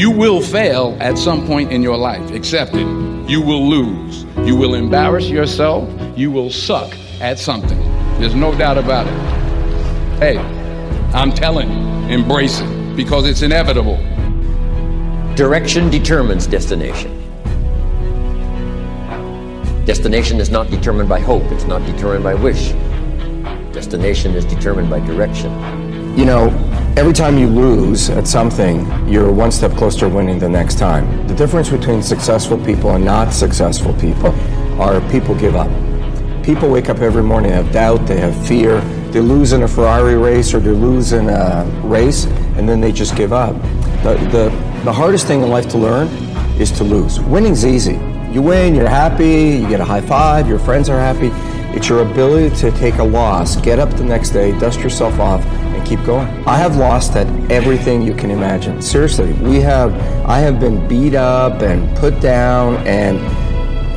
You will fail at some point in your life. Accept it. You will lose. You will embarrass yourself. You will suck at something. There's no doubt about it. Hey, I'm telling you, embrace it because it's inevitable. Direction determines destination. Destination is not determined by hope, it's not determined by wish. Destination is determined by direction. You know, every time you lose at something, you're one step closer to winning the next time. The difference between successful people and not successful people are people give up. People wake up every morning, they have doubt, they have fear, they lose in a Ferrari race or they lose in a race, and then they just give up. The, the, the hardest thing in life to learn is to lose. Winning's easy. You win, you're happy, you get a high five, your friends are happy. It's your ability to take a loss, get up the next day, dust yourself off, keep going. I have lost at everything you can imagine. Seriously, we have I have been beat up and put down and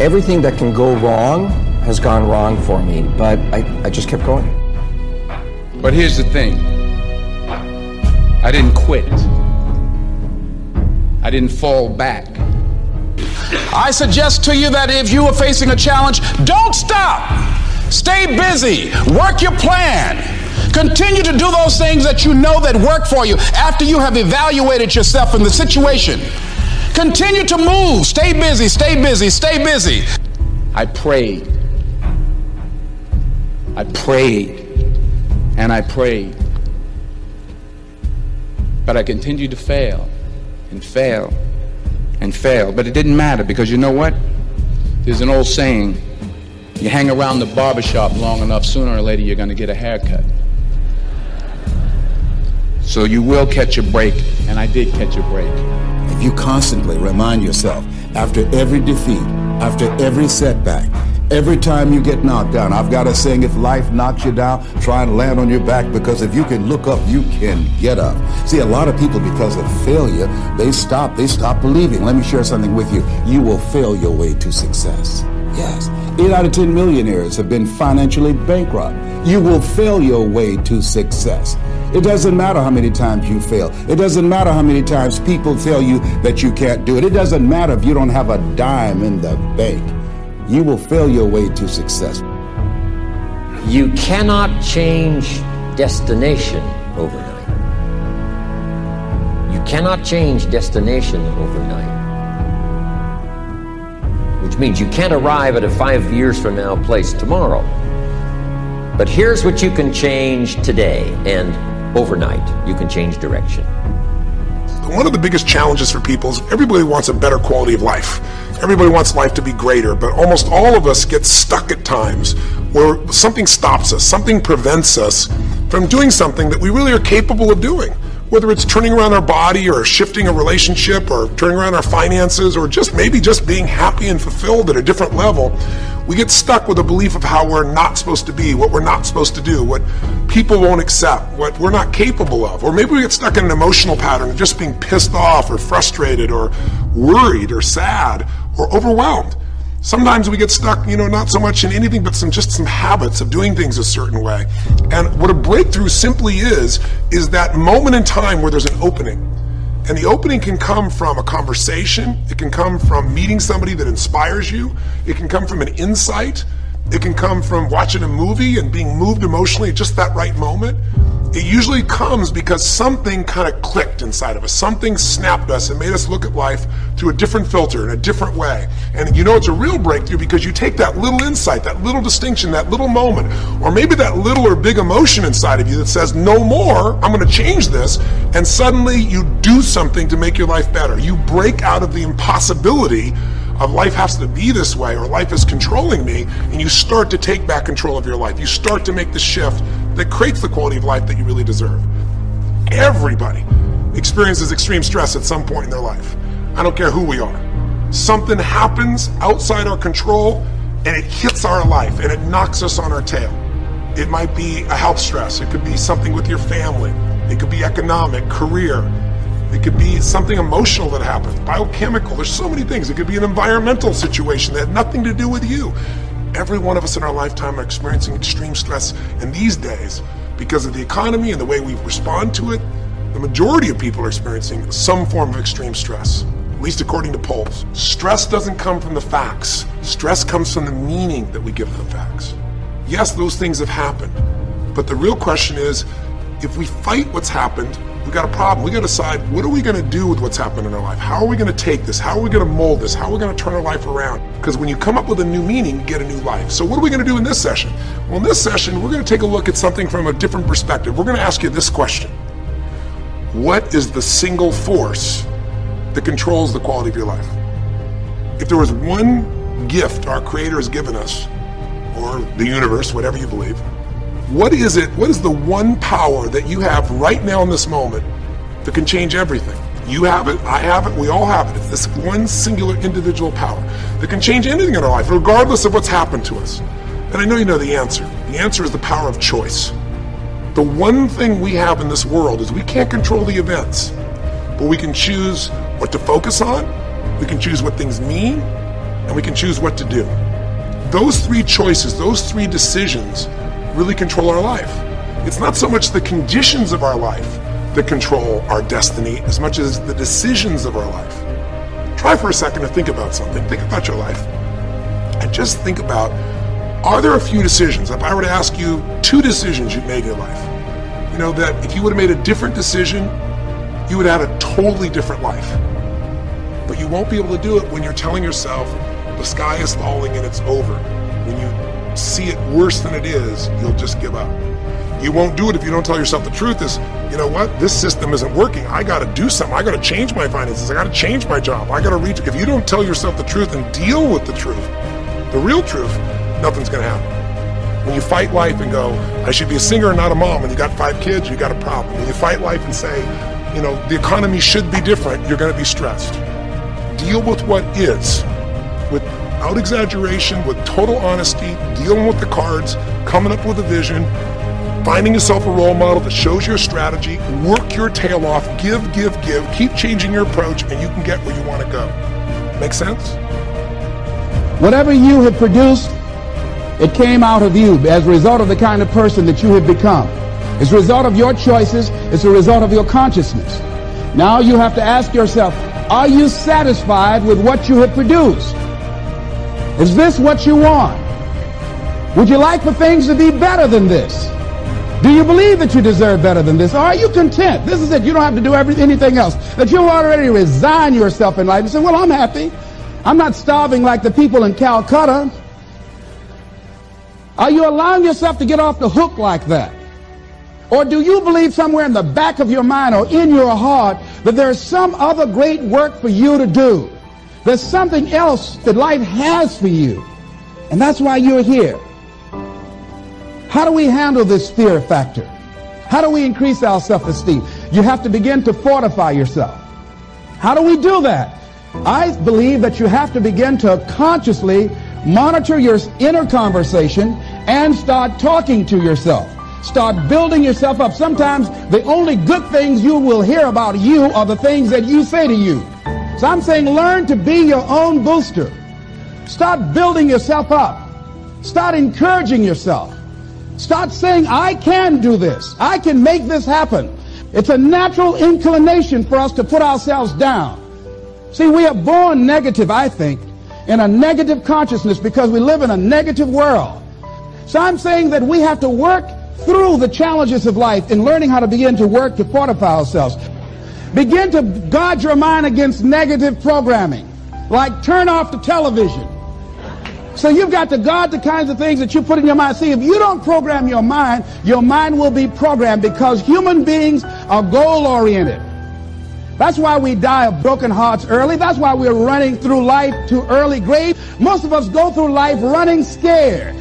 everything that can go wrong has gone wrong for me. But I, I just kept going. But here's the thing I didn't quit, I didn't fall back. I suggest to you that if you are facing a challenge, don't stop. Stay busy. Work your plan. Continue to do those things that you know that work for you after you have evaluated yourself in the situation. Continue to move. Stay busy, stay busy, stay busy. I prayed. I prayed. And I prayed. But I continued to fail and fail and fail. But it didn't matter because you know what? There's an old saying you hang around the barbershop long enough, sooner or later you're going to get a haircut. So you will catch a break, and I did catch a break. If you constantly remind yourself after every defeat, after every setback, every time you get knocked down, I've got a saying, if life knocks you down, try and land on your back because if you can look up, you can get up. See, a lot of people, because of failure, they stop, they stop believing. Let me share something with you. You will fail your way to success. Yes. Eight out of 10 millionaires have been financially bankrupt. You will fail your way to success. It doesn't matter how many times you fail. It doesn't matter how many times people tell you that you can't do it. It doesn't matter if you don't have a dime in the bank. You will fail your way to success. You cannot change destination overnight. You cannot change destination overnight. Which means you can't arrive at a five years from now place tomorrow. But here's what you can change today and overnight. You can change direction. One of the biggest challenges for people is everybody wants a better quality of life. Everybody wants life to be greater, but almost all of us get stuck at times where something stops us, something prevents us from doing something that we really are capable of doing. Whether it's turning around our body or shifting a relationship or turning around our finances or just maybe just being happy and fulfilled at a different level, we get stuck with a belief of how we're not supposed to be, what we're not supposed to do, what people won't accept, what we're not capable of. Or maybe we get stuck in an emotional pattern of just being pissed off or frustrated or worried or sad or overwhelmed. Sometimes we get stuck, you know, not so much in anything, but some just some habits of doing things a certain way. And what a breakthrough simply is, is that moment in time where there's an opening. And the opening can come from a conversation, it can come from meeting somebody that inspires you, it can come from an insight, it can come from watching a movie and being moved emotionally at just that right moment. It usually comes because something kind of clicked inside of us. Something snapped us and made us look at life through a different filter in a different way. And you know it's a real breakthrough because you take that little insight, that little distinction, that little moment, or maybe that little or big emotion inside of you that says, no more, I'm going to change this. And suddenly you do something to make your life better. You break out of the impossibility of life has to be this way or life is controlling me, and you start to take back control of your life. You start to make the shift that creates the quality of life that you really deserve. Everybody experiences extreme stress at some point in their life. I don't care who we are. Something happens outside our control and it hits our life and it knocks us on our tail. It might be a health stress, it could be something with your family, it could be economic, career, it could be something emotional that happens, biochemical. There's so many things. It could be an environmental situation that had nothing to do with you. Every one of us in our lifetime are experiencing extreme stress. And these days, because of the economy and the way we respond to it, the majority of people are experiencing some form of extreme stress, at least according to polls. Stress doesn't come from the facts, stress comes from the meaning that we give to the facts. Yes, those things have happened. But the real question is if we fight what's happened, we got a problem. We got to decide what are we going to do with what's happened in our life? How are we going to take this? How are we going to mold this? How are we going to turn our life around? Because when you come up with a new meaning, you get a new life. So, what are we going to do in this session? Well, in this session, we're going to take a look at something from a different perspective. We're going to ask you this question What is the single force that controls the quality of your life? If there was one gift our Creator has given us, or the universe, whatever you believe, what is it? What is the one power that you have right now in this moment that can change everything? You have it, I have it, we all have it. It's this one singular individual power that can change anything in our life, regardless of what's happened to us. And I know you know the answer. The answer is the power of choice. The one thing we have in this world is we can't control the events, but we can choose what to focus on, we can choose what things mean, and we can choose what to do. Those three choices, those three decisions really control our life. It's not so much the conditions of our life that control our destiny as much as the decisions of our life. Try for a second to think about something. Think about your life. And just think about are there a few decisions? If I were to ask you two decisions you've made in your life, you know, that if you would have made a different decision, you would have had a totally different life. But you won't be able to do it when you're telling yourself the sky is falling and it's over. See it worse than it is, you'll just give up. You won't do it if you don't tell yourself the truth is, you know what, this system isn't working. I got to do something. I got to change my finances. I got to change my job. I got to reach. If you don't tell yourself the truth and deal with the truth, the real truth, nothing's going to happen. When you fight life and go, I should be a singer and not a mom, and you got five kids, you got a problem. When you fight life and say, you know, the economy should be different, you're going to be stressed. Deal with what is with without exaggeration, with total honesty, dealing with the cards, coming up with a vision, finding yourself a role model that shows your strategy, work your tail off, give, give, give, keep changing your approach, and you can get where you want to go. Make sense? Whatever you have produced, it came out of you as a result of the kind of person that you have become. It's a result of your choices. It's a result of your consciousness. Now you have to ask yourself, are you satisfied with what you have produced? Is this what you want? Would you like for things to be better than this? Do you believe that you deserve better than this? Or are you content? This is it. You don't have to do every, anything else. That you already resign yourself in life and say, well, I'm happy. I'm not starving like the people in Calcutta. Are you allowing yourself to get off the hook like that? Or do you believe somewhere in the back of your mind or in your heart that there is some other great work for you to do? There's something else that life has for you. And that's why you're here. How do we handle this fear factor? How do we increase our self-esteem? You have to begin to fortify yourself. How do we do that? I believe that you have to begin to consciously monitor your inner conversation and start talking to yourself. Start building yourself up. Sometimes the only good things you will hear about you are the things that you say to you. So I'm saying learn to be your own booster. Start building yourself up. Start encouraging yourself. Start saying, I can do this. I can make this happen. It's a natural inclination for us to put ourselves down. See, we are born negative, I think, in a negative consciousness because we live in a negative world. So I'm saying that we have to work through the challenges of life in learning how to begin to work to fortify ourselves. Begin to guard your mind against negative programming, like turn off the television. So you've got to guard the kinds of things that you put in your mind. See, if you don't program your mind, your mind will be programmed because human beings are goal oriented. That's why we die of broken hearts early. That's why we're running through life to early grave. Most of us go through life running scared.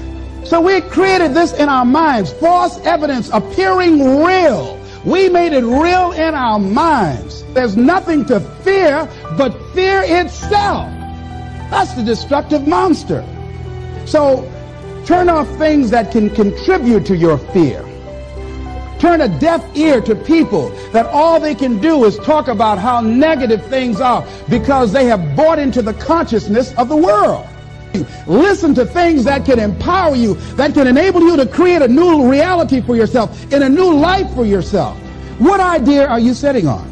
So we created this in our minds, false evidence appearing real. Made it real in our minds. There's nothing to fear but fear itself. That's the destructive monster. So turn off things that can contribute to your fear. Turn a deaf ear to people that all they can do is talk about how negative things are because they have bought into the consciousness of the world. Listen to things that can empower you, that can enable you to create a new reality for yourself, in a new life for yourself. What idea are you sitting on?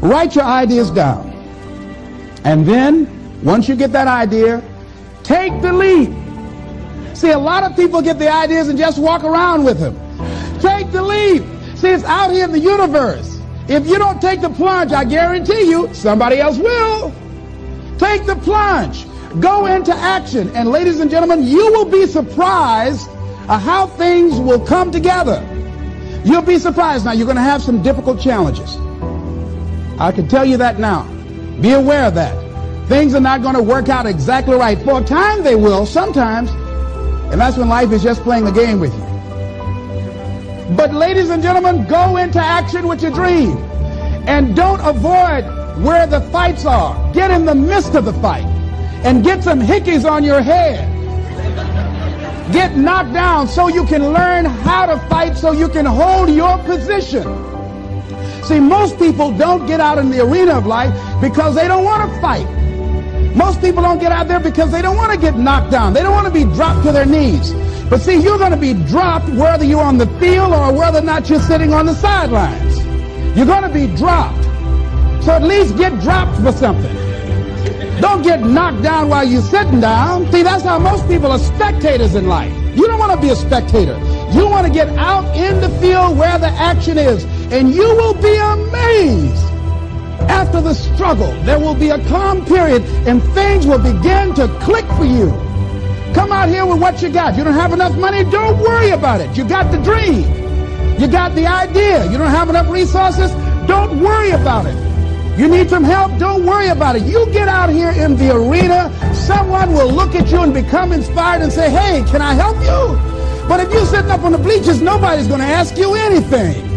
Write your ideas down. And then, once you get that idea, take the leap. See, a lot of people get the ideas and just walk around with them. Take the leap. See, it's out here in the universe. If you don't take the plunge, I guarantee you, somebody else will. Take the plunge. Go into action. And ladies and gentlemen, you will be surprised at how things will come together. You'll be surprised. Now, you're going to have some difficult challenges. I can tell you that now. Be aware of that. Things are not going to work out exactly right. For a time, they will, sometimes. And that's when life is just playing a game with you. But ladies and gentlemen, go into action with your dream. And don't avoid where the fights are. Get in the midst of the fight and get some hickeys on your head. Get knocked down so you can learn how to fight so you can hold your position. See, most people don't get out in the arena of life because they don't want to fight. Most people don't get out there because they don't want to get knocked down. They don't want to be dropped to their knees. But see, you're going to be dropped whether you're on the field or whether or not you're sitting on the sidelines. You're going to be dropped. So at least get dropped for something. Don't get knocked down while you're sitting down. See, that's how most people are spectators in life. You don't want to be a spectator. You want to get out in the field where the action is. And you will be amazed. After the struggle, there will be a calm period and things will begin to click for you. Come out here with what you got. You don't have enough money? Don't worry about it. You got the dream. You got the idea. You don't have enough resources? Don't worry about it. You need some help? Don't worry about it. You get out here in the arena, someone will look at you and become inspired and say, hey, can I help you? But if you're sitting up on the bleachers, nobody's going to ask you anything.